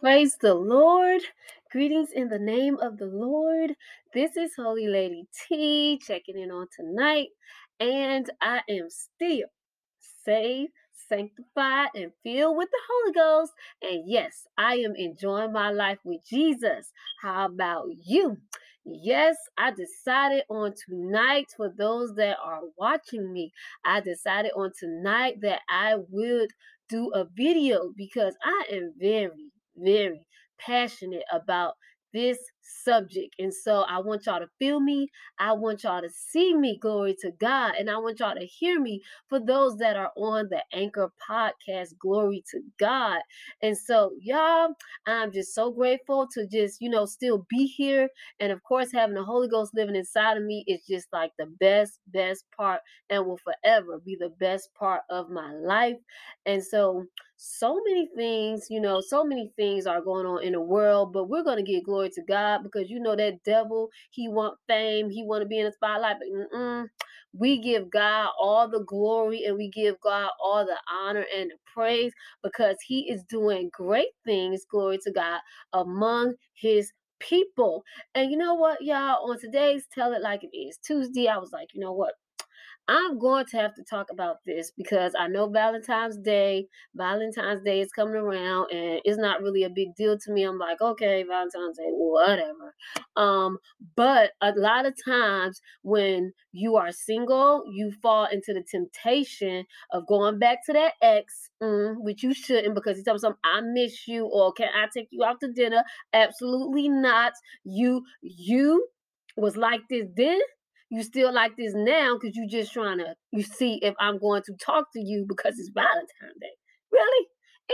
Praise the Lord. Greetings in the name of the Lord. This is Holy Lady T checking in on tonight, and I am still saved, sanctified, and filled with the Holy Ghost. And yes, I am enjoying my life with Jesus. How about you? Yes, I decided on tonight for those that are watching me, I decided on tonight that I would do a video because I am very very passionate about this subject. And so I want y'all to feel me. I want y'all to see me. Glory to God. And I want y'all to hear me for those that are on the Anchor podcast. Glory to God. And so, y'all, I'm just so grateful to just, you know, still be here. And of course, having the Holy Ghost living inside of me is just like the best, best part and will forever be the best part of my life. And so, so many things, you know, so many things are going on in the world, but we're going to give glory to God because you know that devil, he want fame, he want to be in the spotlight, but we give God all the glory and we give God all the honor and the praise because he is doing great things, glory to God, among his people. And you know what, y'all, on today's Tell It Like It Is Tuesday, I was like, you know what? I'm going to have to talk about this because I know Valentine's Day, Valentine's Day is coming around and it's not really a big deal to me. I'm like, okay, Valentine's Day, whatever. Um, but a lot of times when you are single, you fall into the temptation of going back to that ex, mm, which you shouldn't because he tells something, I miss you, or can I take you out to dinner? Absolutely not. You you was like this then you still like this now because you just trying to you see if I'm going to talk to you because it's Valentine's Day. Really?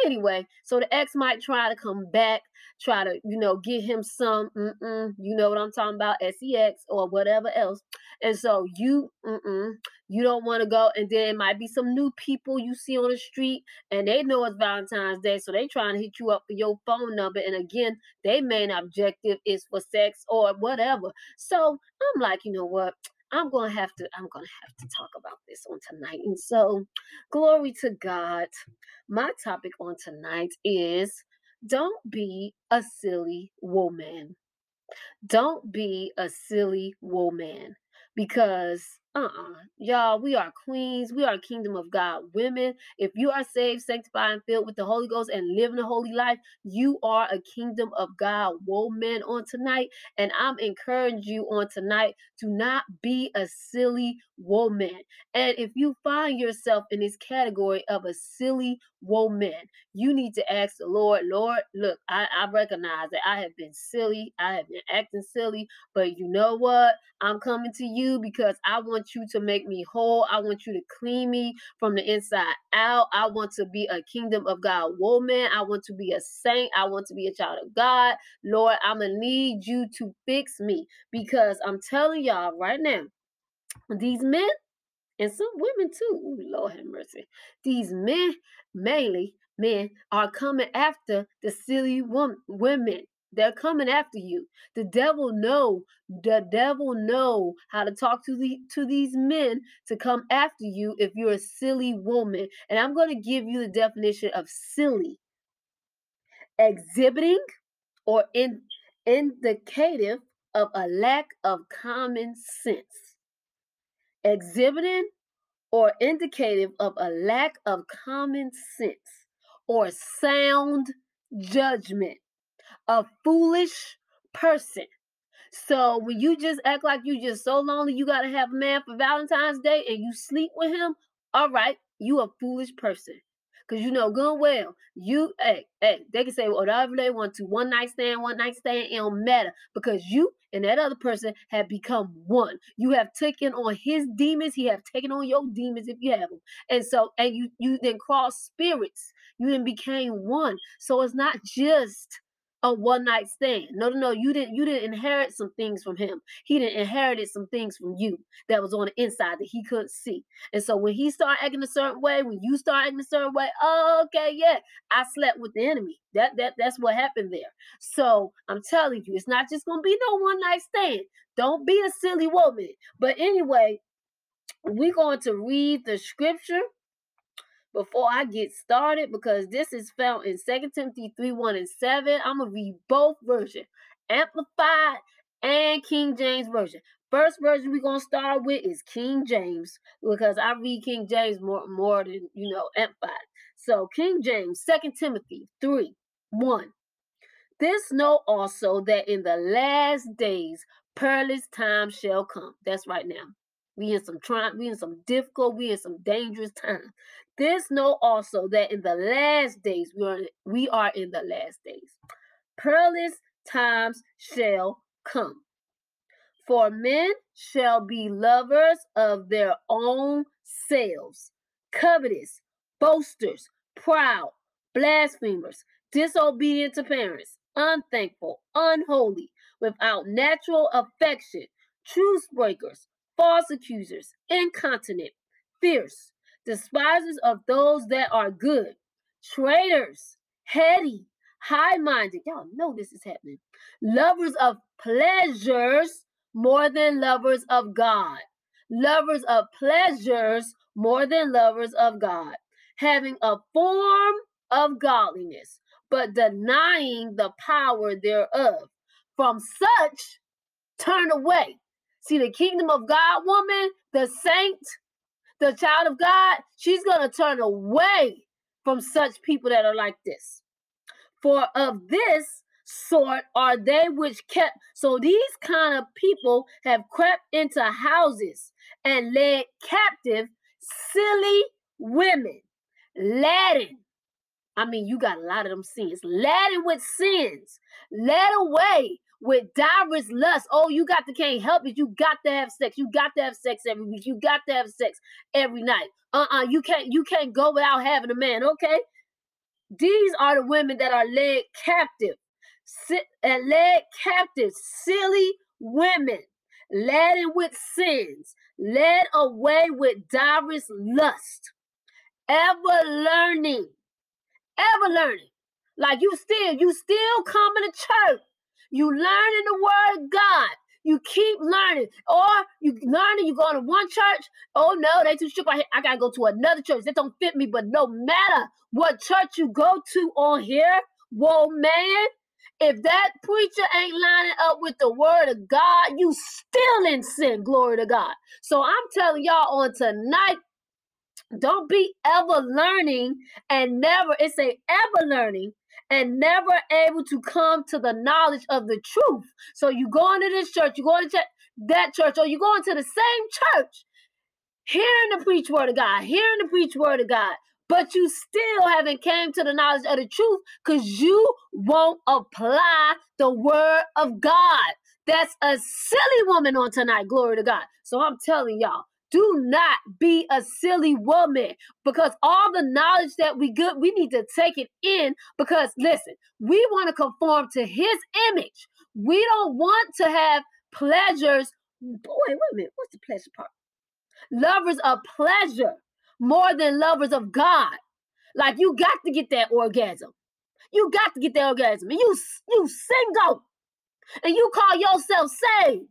Anyway, so the ex might try to come back, try to, you know, get him some, you know what I'm talking about, sex or whatever else. And so you, you don't want to go. And then it might be some new people you see on the street and they know it's Valentine's Day. So they trying to hit you up for your phone number. And again, their main objective is for sex or whatever. So I'm like, you know what? I'm gonna have to I'm gonna have to talk about this on tonight. And so, glory to God. My topic on tonight is don't be a silly woman. Don't be a silly woman because uh-uh. Y'all, we are queens. We are kingdom of God women. If you are saved, sanctified, and filled with the Holy Ghost and living a holy life, you are a kingdom of God woman on tonight. And I'm encouraging you on tonight to not be a silly woman. And if you find yourself in this category of a silly woman, you need to ask the Lord, Lord, look, I, I recognize that I have been silly. I have been acting silly, but you know what? I'm coming to you because I want you to make me whole. I want you to clean me from the inside out. I want to be a kingdom of God woman. I want to be a saint. I want to be a child of God. Lord, I'm going to need you to fix me because I'm telling y'all right now, these men and some women too, Ooh, Lord have mercy, these men, mainly men, are coming after the silly woman, women. They're coming after you. The devil know, the devil know how to talk to the to these men to come after you if you're a silly woman. And I'm going to give you the definition of silly. Exhibiting or in, indicative of a lack of common sense. Exhibiting or indicative of a lack of common sense or sound judgment a foolish person. So when you just act like you just so lonely, you gotta have a man for Valentine's Day and you sleep with him, all right, you a foolish person. Cause you know good well, you hey, hey, they can say oh, whatever they want to, one night stand, one night stand, it don't matter. Because you and that other person have become one. You have taken on his demons, he have taken on your demons if you have them. And so, and you you then cross spirits, you then became one. So it's not just a one night stand. No, no, no. You didn't you didn't inherit some things from him. He didn't inherited some things from you that was on the inside that he couldn't see. And so when he started acting a certain way, when you start acting a certain way, okay, yeah, I slept with the enemy. That that that's what happened there. So I'm telling you, it's not just gonna be no one night stand. Don't be a silly woman. But anyway, we're going to read the scripture before I get started because this is found in 2 Timothy 3 1 and 7. I'm going to read both versions Amplified and King James Version. First version we're going to start with is King James because I read King James more, more than, you know, Amplified. So, King James, 2 Timothy 3 1. This know also that in the last days perilous times shall come. That's right now. We in some trying, we in some difficult, we in some dangerous times. This know also that in the last days we are we are in the last days. Perilous times shall come. For men shall be lovers of their own selves, covetous, boasters, proud, blasphemers, disobedient to parents, unthankful, unholy, without natural affection, truce breakers, false accusers, incontinent, fierce, despisers of those that are good, traitors, heady, high minded. Y'all know this is happening. Lovers of pleasures more than lovers of God. Lovers of pleasures more than lovers of God. Having a form of godliness, but denying the power thereof. From such, turn away. See, the kingdom of God woman, the saint, the child of God, she's going to turn away from such people that are like this. For of this sort are they which kept. So these kind of people have crept into houses and led captive silly women, laden I mean, you got a lot of them sins. Laden with sins, led away with diverse lust. Oh, you got to can't help it. You got to have sex. You got to have sex every week. You got to have sex every night. Uh-uh. You can't you can't go without having a man. Okay. These are the women that are led captive. Sit and uh, led captive, silly women, laden with sins, led away with diverse lust, ever learning ever learning. Like you still, you still coming to church. You learn in the word of God. You keep learning. Or you learning, you go to one church. Oh no, they too strict. I gotta go to another church. That don't fit me. But no matter what church you go to on here, whoa man, if that preacher ain't lining up with the word of God, you still in sin. Glory to God. So I'm telling y'all on tonight, don't be ever learning and never, it's a ever learning and never able to come to the knowledge of the truth. So you go into this church, you go into that church, or you go into the same church, hearing the preach word of God, hearing the preach word of God, but you still haven't came to the knowledge of the truth because you won't apply the word of God. That's a silly woman on tonight. Glory to God. So I'm telling y'all, do not be a silly woman because all the knowledge that we get, we need to take it in because listen, we want to conform to his image. We don't want to have pleasures. Boy, wait a minute. What's the pleasure part? Lovers of pleasure more than lovers of God. Like you got to get that orgasm. You got to get that orgasm. And you you single. And you call yourself saved.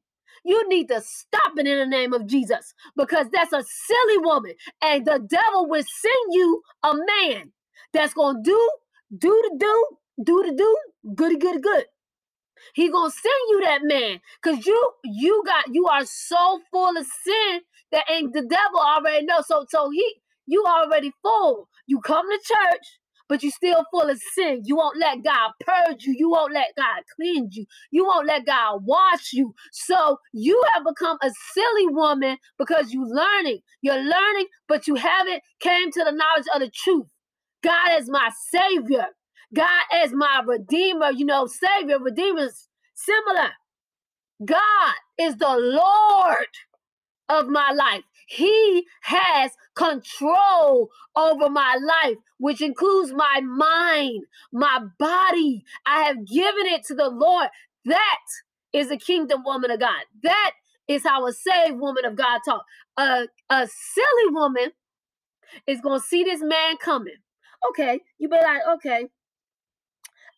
You need to stop it in the name of Jesus because that's a silly woman. And the devil will send you a man that's going to do, do the do, do the do, goody, goody, good. He gonna send you that man because you you got you are so full of sin that ain't the devil already know. So so he you already full. You come to church, but you're still full of sin. You won't let God purge you. You won't let God cleanse you. You won't let God wash you. So you have become a silly woman because you're learning. You're learning, but you haven't came to the knowledge of the truth. God is my savior. God is my redeemer. You know, savior, redeemer is similar. God is the Lord of my life. He has control over my life, which includes my mind, my body. I have given it to the Lord. That is a kingdom woman of God. That is how a saved woman of God talk. A, a silly woman is going to see this man coming. Okay, you be like, okay,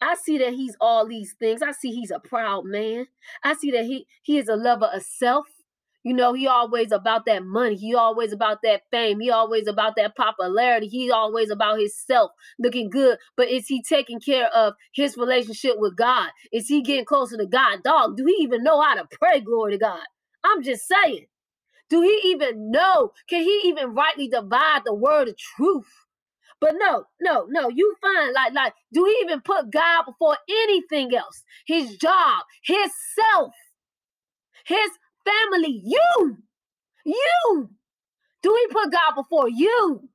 I see that he's all these things. I see he's a proud man. I see that he he is a lover of self. You know, he always about that money. He always about that fame. He always about that popularity. He always about himself looking good. But is he taking care of his relationship with God? Is he getting closer to God? Dog, do he even know how to pray? Glory to God. I'm just saying. Do he even know? Can he even rightly divide the word of truth? But no, no, no, you find like like do he even put God before anything else? His job, his self, his family, you, you. Do we put God before you?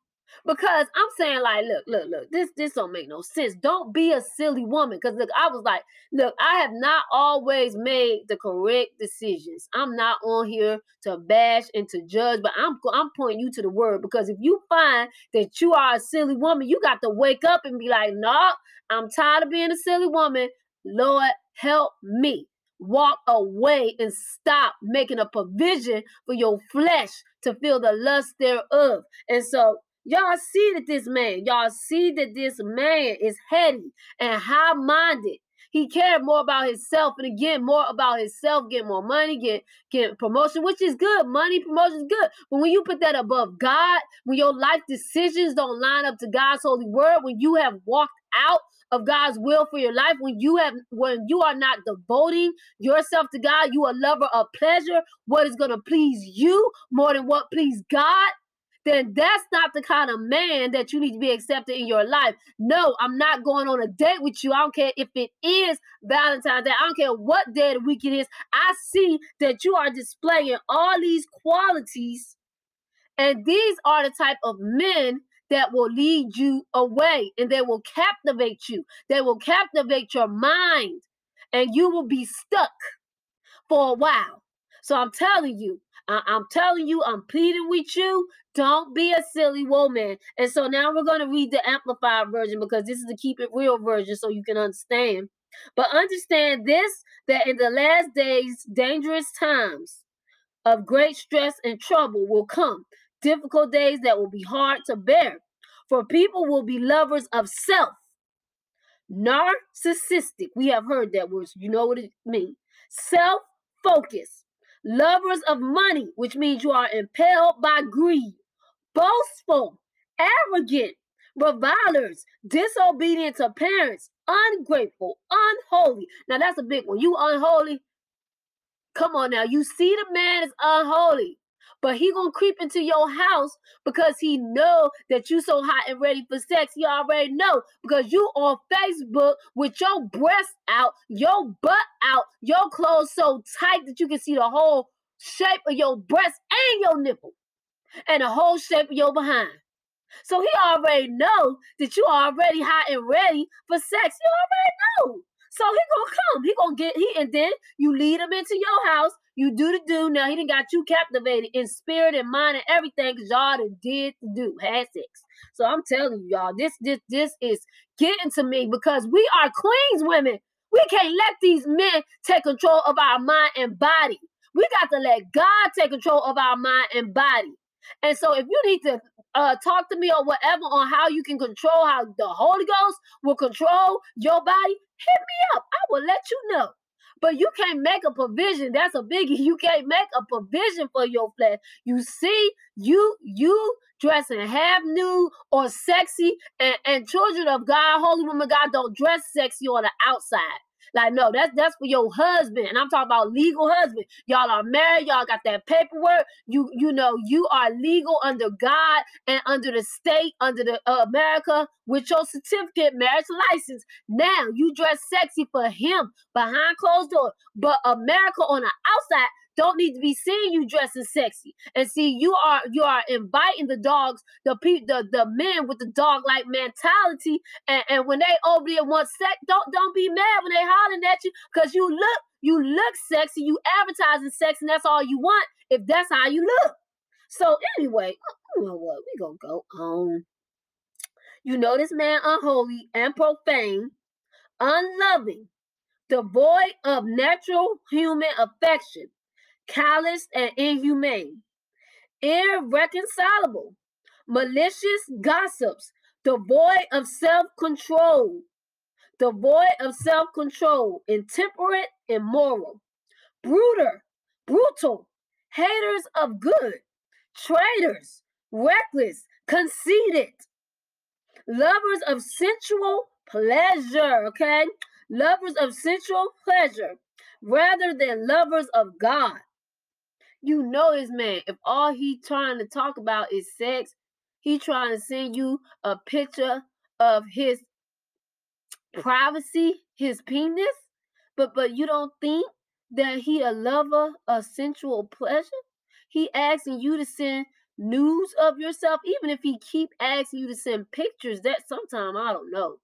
Because I'm saying, like, look, look, look, this this don't make no sense. Don't be a silly woman. Because look, I was like, look, I have not always made the correct decisions. I'm not on here to bash and to judge, but I'm I'm pointing you to the word. Because if you find that you are a silly woman, you got to wake up and be like, no, nah, I'm tired of being a silly woman. Lord, help me walk away and stop making a provision for your flesh to feel the lust thereof. And so y'all see that this man, y'all see that this man is heady and high minded. He cared more about himself and again more about himself, get more money, get get promotion, which is good. Money, promotion is good. But when you put that above God, when your life decisions don't line up to God's holy word, when you have walked out of God's will for your life, when you have when you are not devoting yourself to God, you a lover of pleasure, what is going to please you more than what please God, then that's not the kind of man that you need to be accepted in your life. No, I'm not going on a date with you. I don't care if it is Valentine's Day. I don't care what day of the week it is. I see that you are displaying all these qualities, and these are the type of men that will lead you away and they will captivate you. They will captivate your mind and you will be stuck for a while. So I'm telling you, I- am telling you, I'm pleading with you. Don't be a silly woman. And so now we're going to read the amplified version because this is the keep it real version so you can understand. But understand this that in the last days, dangerous times of great stress and trouble will come difficult days that will be hard to bear. For people will be lovers of self, narcissistic. We have heard that word, you know what it means. Self focused, lovers of money, which means you are impelled by greed, boastful, arrogant, revilers, disobedient to parents, ungrateful, unholy. Now that's a big one. You unholy? Come on now. You see the man is unholy but he gonna creep into your house because he know that you so hot and ready for sex. He already know because you on Facebook with your breasts out, your butt out, your clothes so tight that you can see the whole shape of your breast and your nipple and the whole shape of your behind. So he already know that you already hot and ready for sex. He already know. So he gonna come. He gonna get he and then you lead him into your house. You do the do. Now he didn't got you captivated in spirit and mind and everything because y'all done did the do, had sex. So I'm telling you, y'all, this this this is getting to me because we are queens women. We can't let these men take control of our mind and body. We got to let God take control of our mind and body. And so if you need to uh, talk to me or whatever on how you can control how the Holy Ghost will control your body, hit me up. I will let you know. But you can't make a provision. That's a biggie. You can't make a provision for your flesh. You see, you you dressing half nude or sexy, and, and children of God, holy woman God, don't dress sexy on the outside. Like, no, that's that's for your husband. And I'm talking about legal husband. Y'all are married, y'all got that paperwork. You you know, you are legal under God and under the state, under the uh, America with your certificate, marriage license. Now you dress sexy for him behind closed doors. But America on the outside don't need to be seeing you dressing sexy. And see, you are you are inviting the dogs, the pe- the the men with the dog like mentality, and, and when they over there want sex, don't don't be mad when they hollering at you because you look you look sexy, you advertising sex, and that's all you want if that's how you look. So anyway, you know what? We gonna go on. You know this man unholy and profane, unloving, devoid of natural human affection, callous and inhumane, irreconcilable, malicious gossips, devoid of self control, devoid of self control, intemperate, immoral, brutal, brutal, haters of good, traitors, reckless, conceited, lovers of sensual pleasure, okay? Lovers of sensual pleasure rather than lovers of God. You know this man, if all he trying to talk about is sex, he trying to send you a picture of his privacy, his penis, but but you don't think that he a lover of sensual pleasure? He asking you to send news of yourself, even if he keep asking you to send pictures. That sometime I don't know.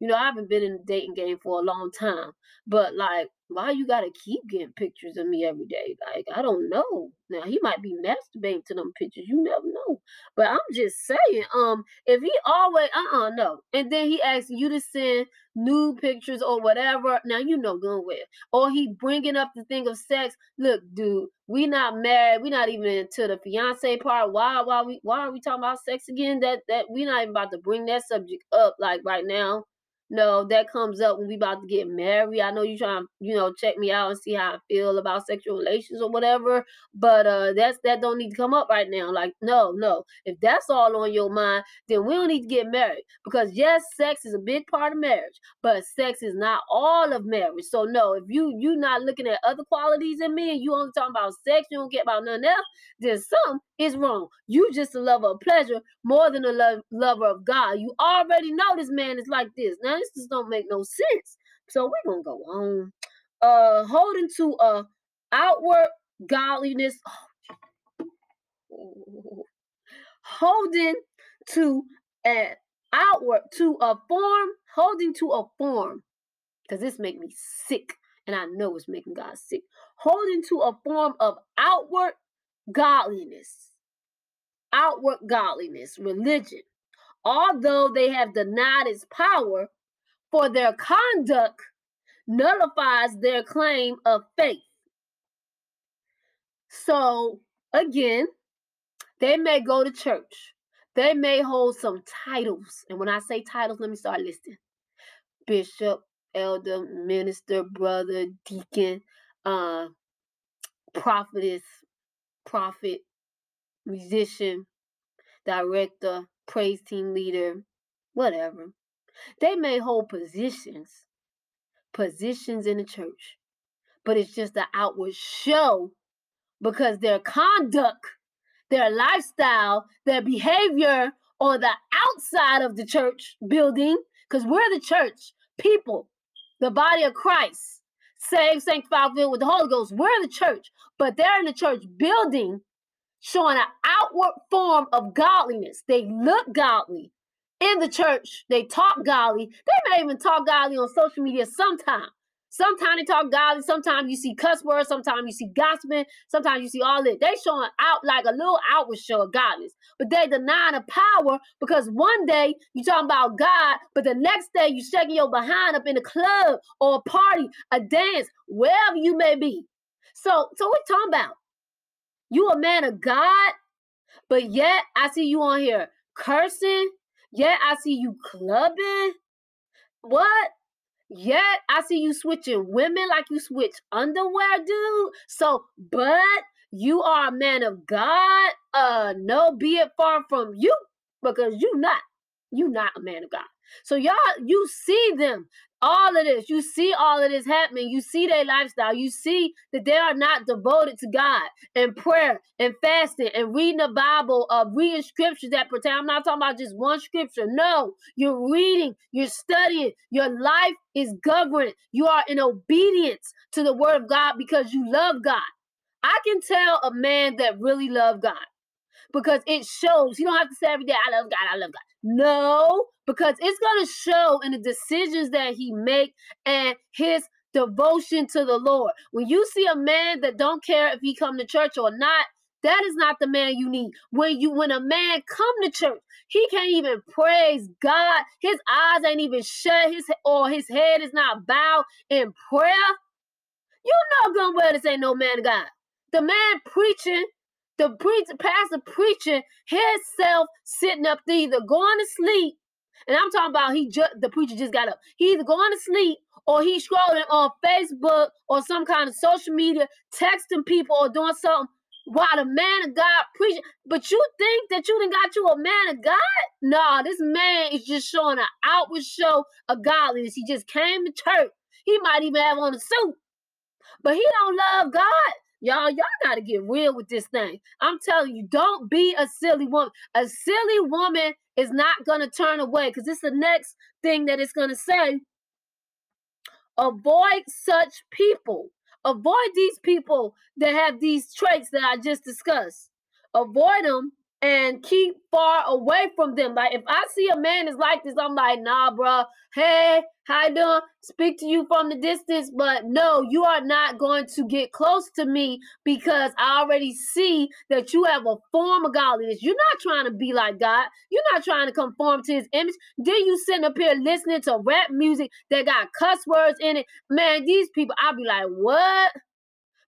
You know, I haven't been in the dating game for a long time, but like why you gotta keep getting pictures of me every day? Like, I don't know. Now he might be masturbating to them pictures. You never know. But I'm just saying, um, if he always uh-uh no. And then he asks you to send nude pictures or whatever. Now you know going where. Or he bringing up the thing of sex. Look, dude, we not married. We not even into the fiance part. Why why we why are we talking about sex again? That that we not even about to bring that subject up like right now. No, that comes up when we about to get married. I know you trying you know, check me out and see how I feel about sexual relations or whatever. But uh that's that don't need to come up right now. Like, no, no. If that's all on your mind, then we don't need to get married. Because yes, sex is a big part of marriage, but sex is not all of marriage. So no, if you you not looking at other qualities in me you only talking about sex, you don't get about nothing else, then some is wrong. You just a lover of pleasure more than a lo- lover of God. You already know this man is like this. Now this just don't make no sense. So we're gonna go on. Uh holding to a outward godliness. holding to an outward to a form, holding to a form. Because this make me sick. And I know it's making God sick. Holding to a form of outward godliness. Outward godliness, religion. Although they have denied its power, for their conduct nullifies their claim of faith. So, again, they may go to church. They may hold some titles. And when I say titles, let me start listing bishop, elder, minister, brother, deacon, uh, prophetess, prophet, musician, director, praise team leader, whatever. They may hold positions, positions in the church, but it's just an outward show because their conduct, their lifestyle, their behavior on the outside of the church building, because we're the church, people, the body of Christ, saved, sanctified, filled with the Holy Ghost. We're the church, but they're in the church building showing an outward form of godliness. They look godly in the church. They talk godly. They may even talk godly on social media sometimes. Sometimes they talk godly. Sometimes you see cuss words. Sometimes you see gossiping. Sometimes you see all that. They showing out like a little outward show of godliness. But they deny the power because one day you talking about God, but the next day you shaking your behind up in a club or a party, a dance, wherever you may be. So, so what talking about? You a man of God, but yet I see you on here cursing. Yet I see you clubbing. What? Yet I see you switching women like you switch underwear, dude. So, but you are a man of God. Uh, no, be it far from you, because you not. You not a man of God. So y'all, you see them all of this. You see all of this happening. You see their lifestyle. You see that they are not devoted to God and prayer and fasting and reading the Bible, uh, reading scriptures that pertain. I'm not talking about just one scripture. No, you're reading, you're studying. Your life is governed. You are in obedience to the word of God because you love God. I can tell a man that really love God because it shows. You don't have to say every day, I love God, I love God. No, because it's going to show in the decisions that he make and his devotion to the Lord. When you see a man that don't care if he come to church or not, that is not the man you need. When you when a man come to church, he can't even praise God. His eyes ain't even shut. His or his head is not bowed in prayer. You know good well this ain't no man of God. The man preaching the preacher, pastor preaching himself sitting up there either going to sleep, and I'm talking about he just the preacher just got up. He either going to sleep or he's scrolling on Facebook or some kind of social media, texting people or doing something. while the man of God preaching. But you think that you done got you a man of God? Nah, this man is just showing an outward show of godliness. He just came to church. He might even have on a suit, but he don't love God. Y'all, y'all got to get real with this thing. I'm telling you, don't be a silly woman. A silly woman is not going to turn away because it's the next thing that it's going to say. Avoid such people. Avoid these people that have these traits that I just discussed. Avoid them and keep far away from them. Like if I see a man is like this, I'm like, nah, bro. Hey, how you doing? Speak to you from the distance, but no, you are not going to get close to me because I already see that you have a form of godliness. You're not trying to be like God. You're not trying to conform to His image. Then you sitting up here listening to rap music that got cuss words in it. Man, these people, I'll be like, what?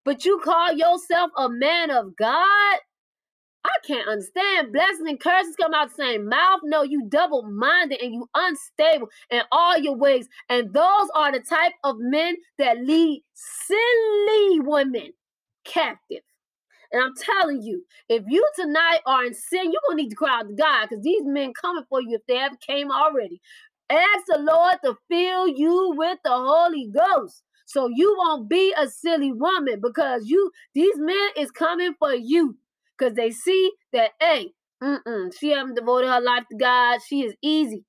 But you call yourself a man of God? I can't understand. Blessings and curses come out the same mouth. No, you double minded and you unstable in all your ways. And those are the type of men that lead silly women captive. And I'm telling you, if you tonight are in sin, you're gonna need to cry out to God because these men coming for you if they ever came already. Ask the Lord to fill you with the Holy Ghost. So you won't be a silly woman because you these men is coming for you because they see that, hey, mm-mm, she haven't devoted her life to God. She is easy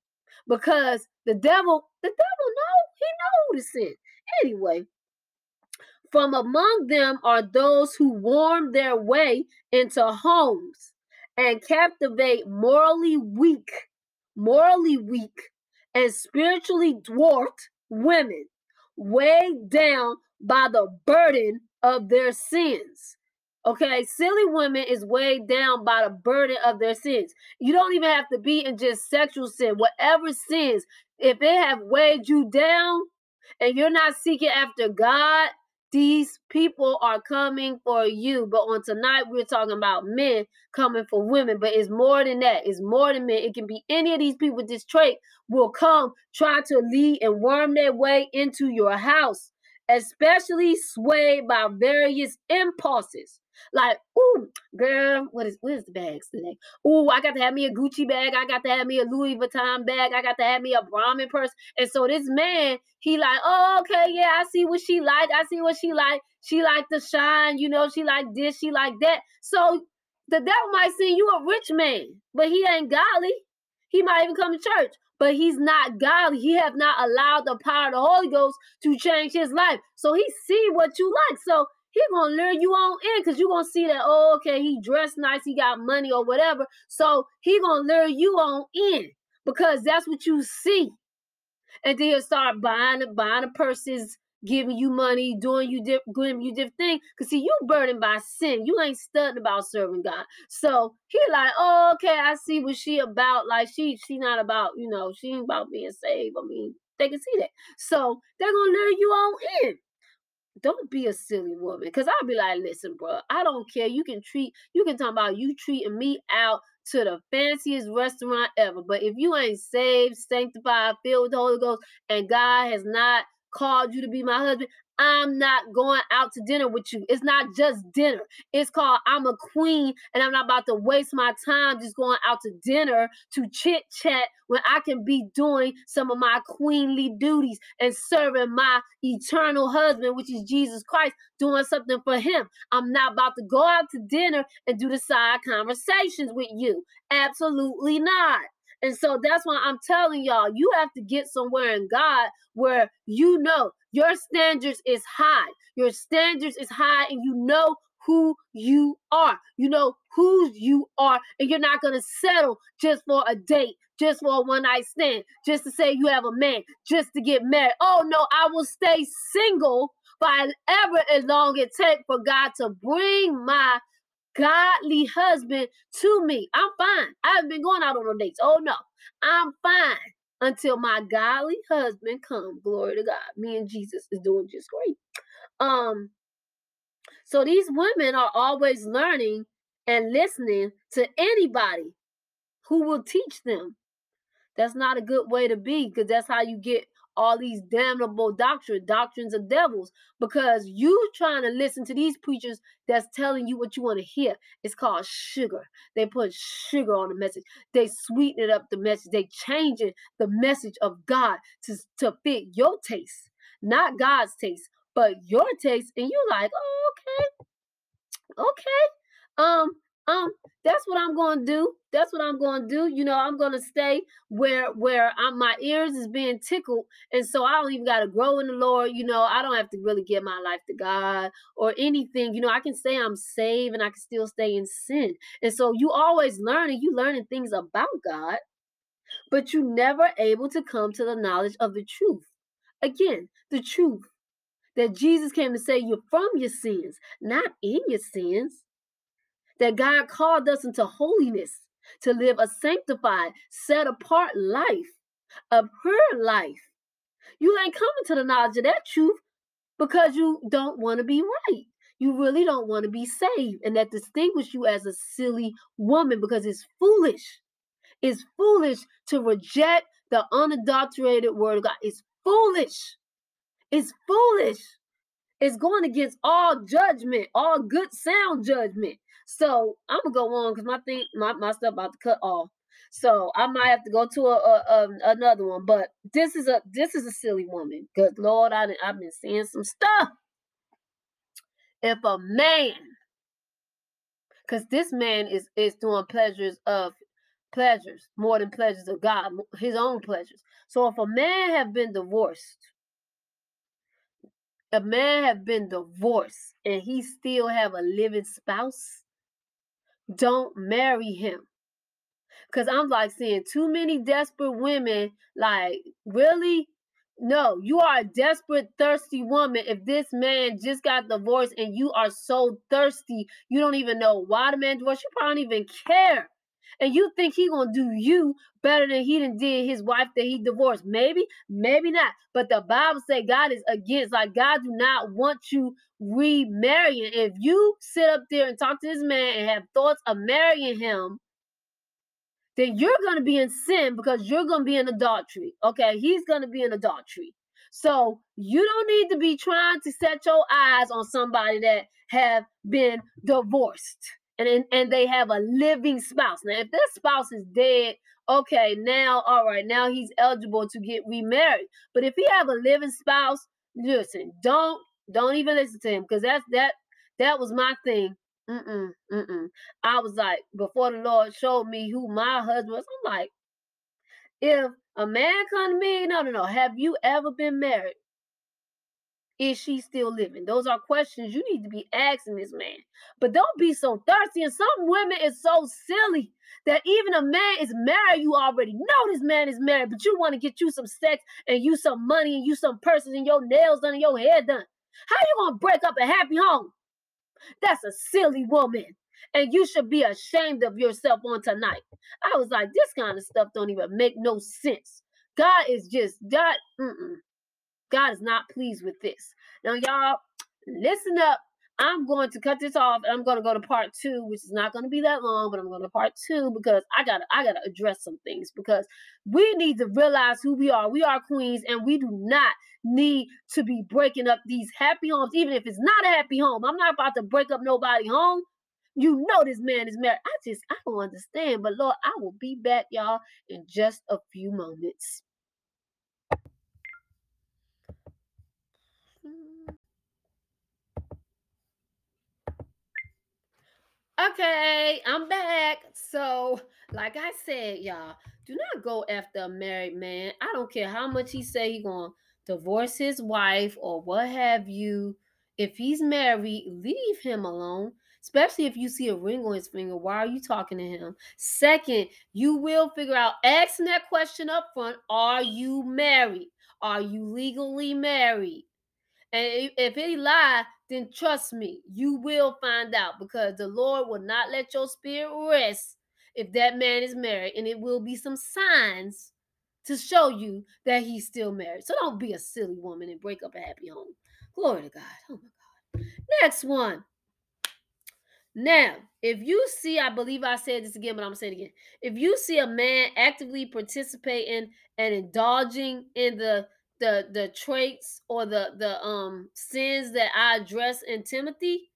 because the devil, the devil know, he know who to send. Anyway, from among them are those who worm their way into homes and captivate morally weak, morally weak, and spiritually dwarfed women, weighed down by the burden of their sins. Okay, silly women is weighed down by the burden of their sins. You don't even have to be in just sexual sin. Whatever sins, if it have weighed you down and you're not seeking after God, these people are coming for you. But on tonight, we're talking about men coming for women. But it's more than that. It's more than men. It can be any of these people with this trait will come try to lead and worm their way into your house, especially swayed by various impulses like, ooh, girl, what is what is the bags today? Ooh, I got to have me a Gucci bag. I got to have me a Louis Vuitton bag. I got to have me a Brahmin purse. And so this man, he like, oh, okay, yeah, I see what she like. I see what she like. She like to shine, you know, she like this, she like that. So the devil might see you a rich man, but he ain't godly. He might even come to church, but he's not godly. He have not allowed the power of the Holy Ghost to change his life. So he see what you like. So he gonna lure you on in because you gonna see that oh okay he dressed nice he got money or whatever. So he gonna lure you on in because that's what you see. And then he'll start buying buying the purses giving you money doing you dip giving you different thing. Because see you burdened by sin. You ain't studying about serving god. So he like oh okay i see what she about. Like she she not about you know she ain't about being saved. I mean they can see that. So they're gonna lure you on in don't be a silly woman. Cause I'll be like, listen, bro, I don't care. You can treat, you can talk about you treating me out to the fanciest restaurant ever. But if you ain't saved, sanctified, filled with the Holy Ghost, and God has not called you to be my husband, I'm not going out to dinner with you. It's not just dinner. It's called I'm a queen and I'm not about to waste my time just going out to dinner to chit chat when I can be doing some of my queenly duties and serving my eternal husband, which is Jesus Christ, doing something for him. I'm not about to go out to dinner and do the side conversations with you. Absolutely not. And so that's why I'm telling y'all, you have to get somewhere in God where you know your standards is high. Your standards is high, and you know who you are. You know who you are, and you're not gonna settle just for a date, just for a one night stand, just to say you have a man, just to get married. Oh no, I will stay single for ever as long it take for God to bring my godly husband to me. I'm fine. I haven't been going out on no dates. Oh no, I'm fine until my godly husband come. Glory to God. Me and Jesus is doing just great. Um, so these women are always learning and listening to anybody who will teach them. That's not a good way to be because that's how you get all these damnable doctrine, doctrines of devils, because you trying to listen to these preachers that's telling you what you want to hear. It's called sugar. They put sugar on the message. They sweeten it up the message. They changing the message of God to, to fit your taste, not God's taste, but your taste. And you're like, oh, okay, okay. Um, um, that's what I'm going to do. That's what I'm going to do. You know, I'm going to stay where where I'm, my ears is being tickled, and so I don't even got to grow in the Lord. You know, I don't have to really give my life to God or anything. You know, I can say I'm saved and I can still stay in sin. And so you always learning. You learning things about God, but you never able to come to the knowledge of the truth. Again, the truth that Jesus came to say you're from your sins, not in your sins that God called us into holiness to live a sanctified, set apart life, a pure life. You ain't coming to the knowledge of that truth because you don't want to be right. You really don't want to be saved. And that distinguishes you as a silly woman because it's foolish. It's foolish to reject the unadulterated word of God. It's foolish. It's foolish. It's going against all judgment, all good sound judgment. So I'm gonna go on because my thing, my, my stuff about to cut off. So I might have to go to a, a, a, another one. But this is a this is a silly woman. Good Lord, I I've been seeing some stuff. If a man, because this man is is doing pleasures of pleasures more than pleasures of God, his own pleasures. So if a man have been divorced, a man have been divorced and he still have a living spouse, don't marry him. Cause I'm like seeing too many desperate women. Like, really? No, you are a desperate, thirsty woman. If this man just got divorced and you are so thirsty, you don't even know why the man divorced. You probably don't even care and you think he gonna do you better than he done did his wife that he divorced. Maybe, maybe not. But the Bible say God is against, like God do not want you remarrying. If you sit up there and talk to this man and have thoughts of marrying him, then you're gonna be in sin because you're gonna be in adultery. Okay, he's gonna be in adultery. So you don't need to be trying to set your eyes on somebody that have been divorced and and they have a living spouse. Now, if their spouse is dead, okay, now all right, now he's eligible to get remarried. But if he have a living spouse, listen, don't don't even listen to him because that's that that was my thing. Mm-mm, mm-mm. I was like, before the Lord showed me who my husband was, I'm like, if a man come to me, no, no, no. Have you ever been married? Is she still living? Those are questions you need to be asking this man. But don't be so thirsty. And some women is so silly that even a man is married, you already know this man is married, but you want to get you some sex and you some money and you some purses and your nails done and your hair done. How you gonna break up a happy home? That's a silly woman. And you should be ashamed of yourself on tonight. I was like, this kind of stuff don't even make no sense. God is just God. Mm-mm. God is not pleased with this. Now, y'all, listen up. I'm going to cut this off and I'm going to go to part two, which is not going to be that long, but I'm going to part two because I got to I got to address some things because we need to realize who we are. We are queens and we do not need to be breaking up these happy homes, even if it's not a happy home. I'm not about to break up nobody home. You know this man is married. I just I don't understand, but Lord, I will be back, y'all, in just a few moments. Okay, I'm back. So, like I said, y'all, do not go after a married man. I don't care how much he say he gonna divorce his wife or what have you. If he's married, leave him alone. Especially if you see a ring on his finger. Why are you talking to him? Second, you will figure out asking that question up front. Are you married? Are you legally married? And if he lie, then trust me, you will find out because the Lord will not let your spirit rest if that man is married, and it will be some signs to show you that he's still married. So don't be a silly woman and break up a happy home. Glory to God. Oh my God. Next one. Now, if you see, I believe I said this again, but I'm saying it again. If you see a man actively participating and indulging in the the the traits or the the um sins that I address in Timothy,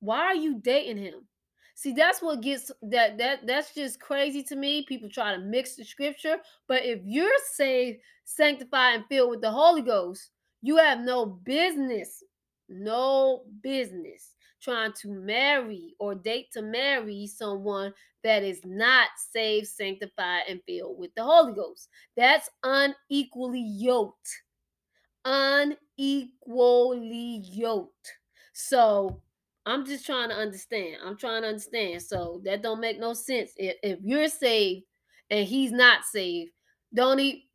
why are you dating him? See, that's what gets that that that's just crazy to me. People try to mix the scripture, but if you're saved, sanctified, and filled with the Holy Ghost, you have no business, no business trying to marry or date to marry someone that is not saved, sanctified, and filled with the Holy Ghost. That's unequally yoked. Unequally yoked. So I'm just trying to understand. I'm trying to understand. So that don't make no sense. If, if you're saved and he's not saved, don't he?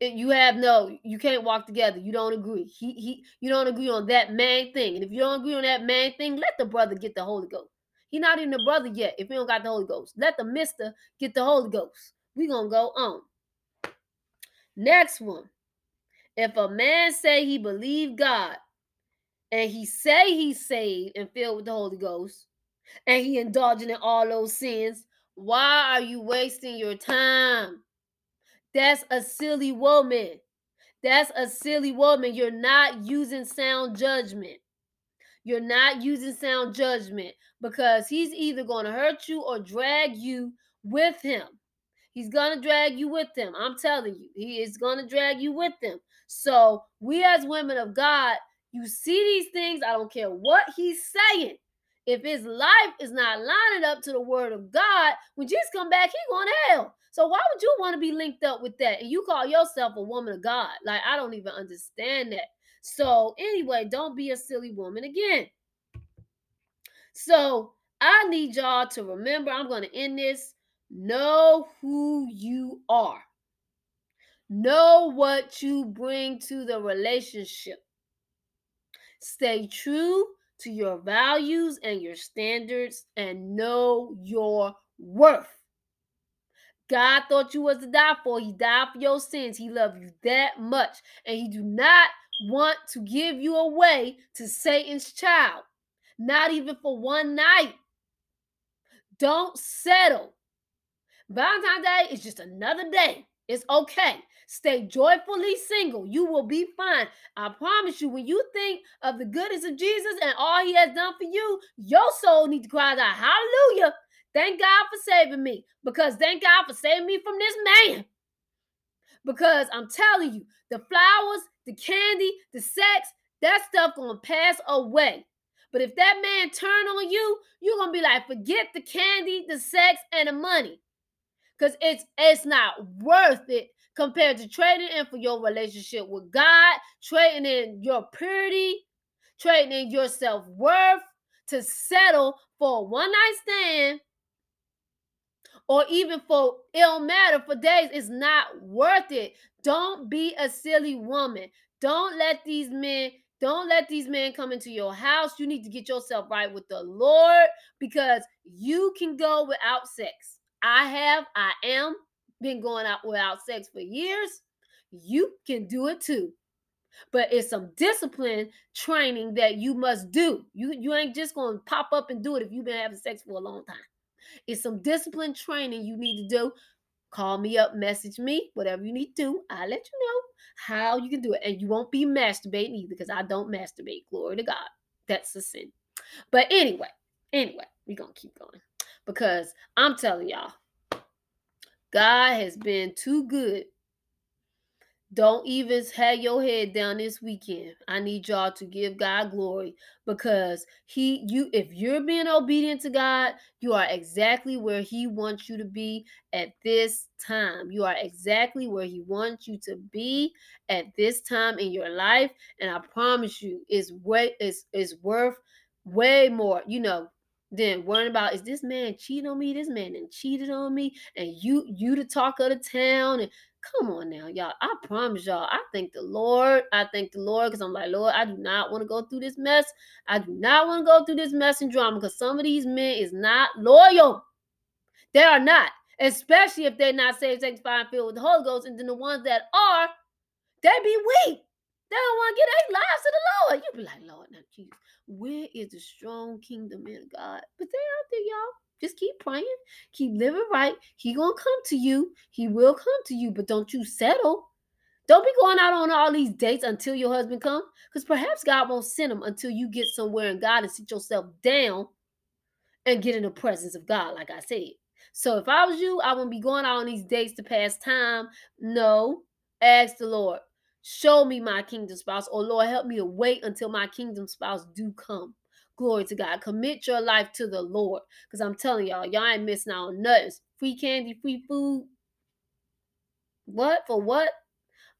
You have no, you can't walk together. You don't agree. He he you don't agree on that main thing. And if you don't agree on that main thing, let the brother get the Holy Ghost. He not even a brother yet if he don't got the Holy Ghost. Let the mister get the Holy Ghost. We gonna go on. Next one. If a man say he believe God and he say he's saved and filled with the Holy Ghost, and he indulging in all those sins, why are you wasting your time? That's a silly woman. That's a silly woman. You're not using sound judgment. You're not using sound judgment because he's either going to hurt you or drag you with him. He's going to drag you with him. I'm telling you, he is going to drag you with him. So, we as women of God, you see these things, I don't care what he's saying. If his life is not lining up to the word of God, when Jesus come back, he going to hell. So why would you want to be linked up with that? And you call yourself a woman of God? Like I don't even understand that. So anyway, don't be a silly woman again. So I need y'all to remember. I'm going to end this. Know who you are. Know what you bring to the relationship. Stay true to your values and your standards and know your worth. God thought you was to die for. He died for your sins. He loved you that much. And he do not want to give you away to Satan's child. Not even for one night. Don't settle. Valentine's Day is just another day. It's okay. Stay joyfully single. You will be fine. I promise you, when you think of the goodness of Jesus and all he has done for you, your soul needs to cry out, Hallelujah. Thank God for saving me. Because thank God for saving me from this man. Because I'm telling you, the flowers, the candy, the sex, that stuff gonna pass away. But if that man turn on you, you're gonna be like, forget the candy, the sex, and the money. Cause it's it's not worth it compared to trading in for your relationship with God, trading in your purity, trading in your self-worth to settle for a one-night stand or even for ill matter for days is not worth it. Don't be a silly woman. Don't let these men don't let these men come into your house. You need to get yourself right with the Lord because you can go without sex. I have, I am been going out without sex for years. You can do it too. But it's some discipline training that you must do. You you ain't just going to pop up and do it if you've been having sex for a long time. It's some discipline training you need to do. Call me up, message me, whatever you need to. I'll let you know how you can do it. And you won't be masturbating either because I don't masturbate. Glory to God. That's a sin. But anyway, anyway, we're going to keep going because I'm telling y'all, God has been too good don't even have your head down this weekend. I need y'all to give God glory because he you if you're being obedient to God, you are exactly where he wants you to be at this time. You are exactly where he wants you to be at this time in your life and I promise you it's way it's, it's worth way more, you know, than worrying about is this man cheating on me? This man and cheated on me, and you you the talk of the town, and Come on now, y'all. I promise y'all, I thank the Lord. I thank the Lord because I'm like, Lord, I do not want to go through this mess. I do not want to go through this mess and drama because some of these men is not loyal. They are not, especially if they're not saved, sanctified, and filled with the Holy Ghost. And then the ones that are, they be weak. They don't want to get their lives to the Lord. You be like, Lord, now Jesus, where is the strong kingdom in God? But they out there, y'all. Just keep praying, keep living right. He gonna come to you. He will come to you, but don't you settle. Don't be going out on all these dates until your husband come, because perhaps God won't send him until you get somewhere in God and sit yourself down and get in the presence of God, like I said. So if I was you, I wouldn't be going out on these dates to pass time. No, ask the Lord, show me my kingdom spouse, or Lord, help me to wait until my kingdom spouse do come. Glory to God. Commit your life to the Lord. Because I'm telling y'all, y'all ain't missing out on nothing. Free candy, free food. What? For what?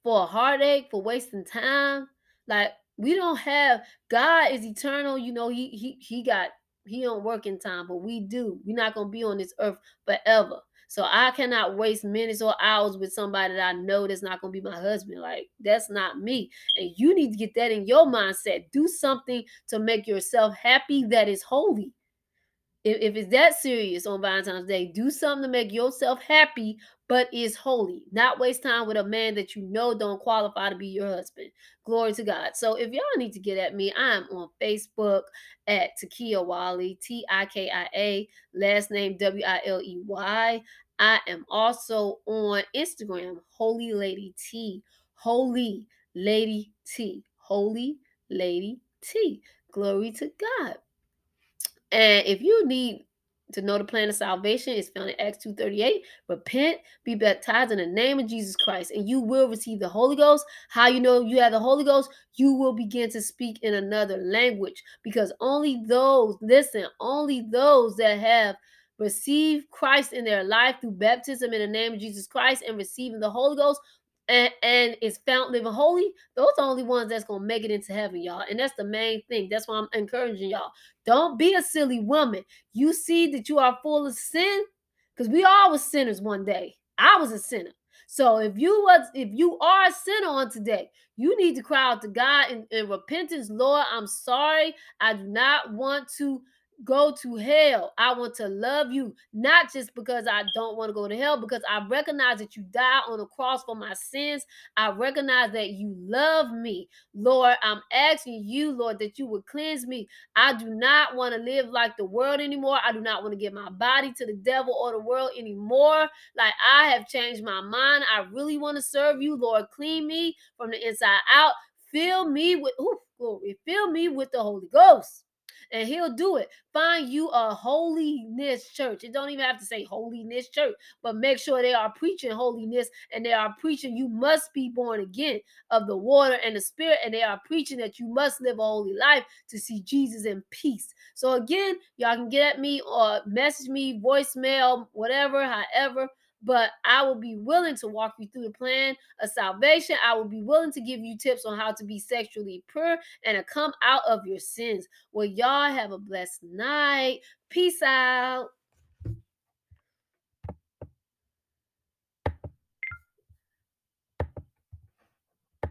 For a heartache, for wasting time. Like we don't have God is eternal. You know, he he he got he don't work in time, but we do. We're not gonna be on this earth forever. So I cannot waste minutes or hours with somebody that I know that's not gonna be my husband. Like that's not me. And you need to get that in your mindset. Do something to make yourself happy that is holy if, if it's that serious on Valentine's Day, do something to make yourself happy, but is holy. Not waste time with a man that you know don't qualify to be your husband. Glory to God. So if y'all need to get at me, I'm on Facebook at Tikia Wiley, T I K I A, last name W I L E Y. I am also on Instagram, Holy Lady T. Holy Lady T. Holy Lady T. Glory to God. And if you need to know the plan of salvation, it's found in Acts 2.38. Repent, be baptized in the name of Jesus Christ, and you will receive the Holy Ghost. How you know you have the Holy Ghost? You will begin to speak in another language because only those, listen, only those that have received Christ in their life through baptism in the name of Jesus Christ and receiving the Holy Ghost and, is found living holy, those are the only ones that's gonna make it into heaven, y'all. And that's the main thing. That's why I'm encouraging y'all. Don't be a silly woman. You see that you are full of sin, because we all was sinners one day. I was a sinner. So if you was if you are a sinner on today, you need to cry out to God in, in repentance. Lord, I'm sorry. I do not want to go to hell. I want to love you, not just because I don't want to go to hell, because I recognize that you died on the cross for my sins. I recognize that you love me. Lord, I'm asking you, Lord, that you would cleanse me. I do not want to live like the world anymore. I do not want to give my body to the devil or the world anymore. Like I have changed my mind. I really want to serve you, Lord. Clean me from the inside out. Fill me with, ooh, glory. Fill me with the Holy Ghost and he'll do it. Find you a holiness church. It don't even have to say holiness church, but make sure they are preaching holiness and they are preaching you must be born again of the water and the spirit, and they are preaching that you must live a holy life to see Jesus in peace. So again, y'all can get at me or message me, voicemail, whatever, however but I will be willing to walk you through the plan of salvation. I will be willing to give you tips on how to be sexually pure and to come out of your sins. Well, y'all have a blessed night. Peace out.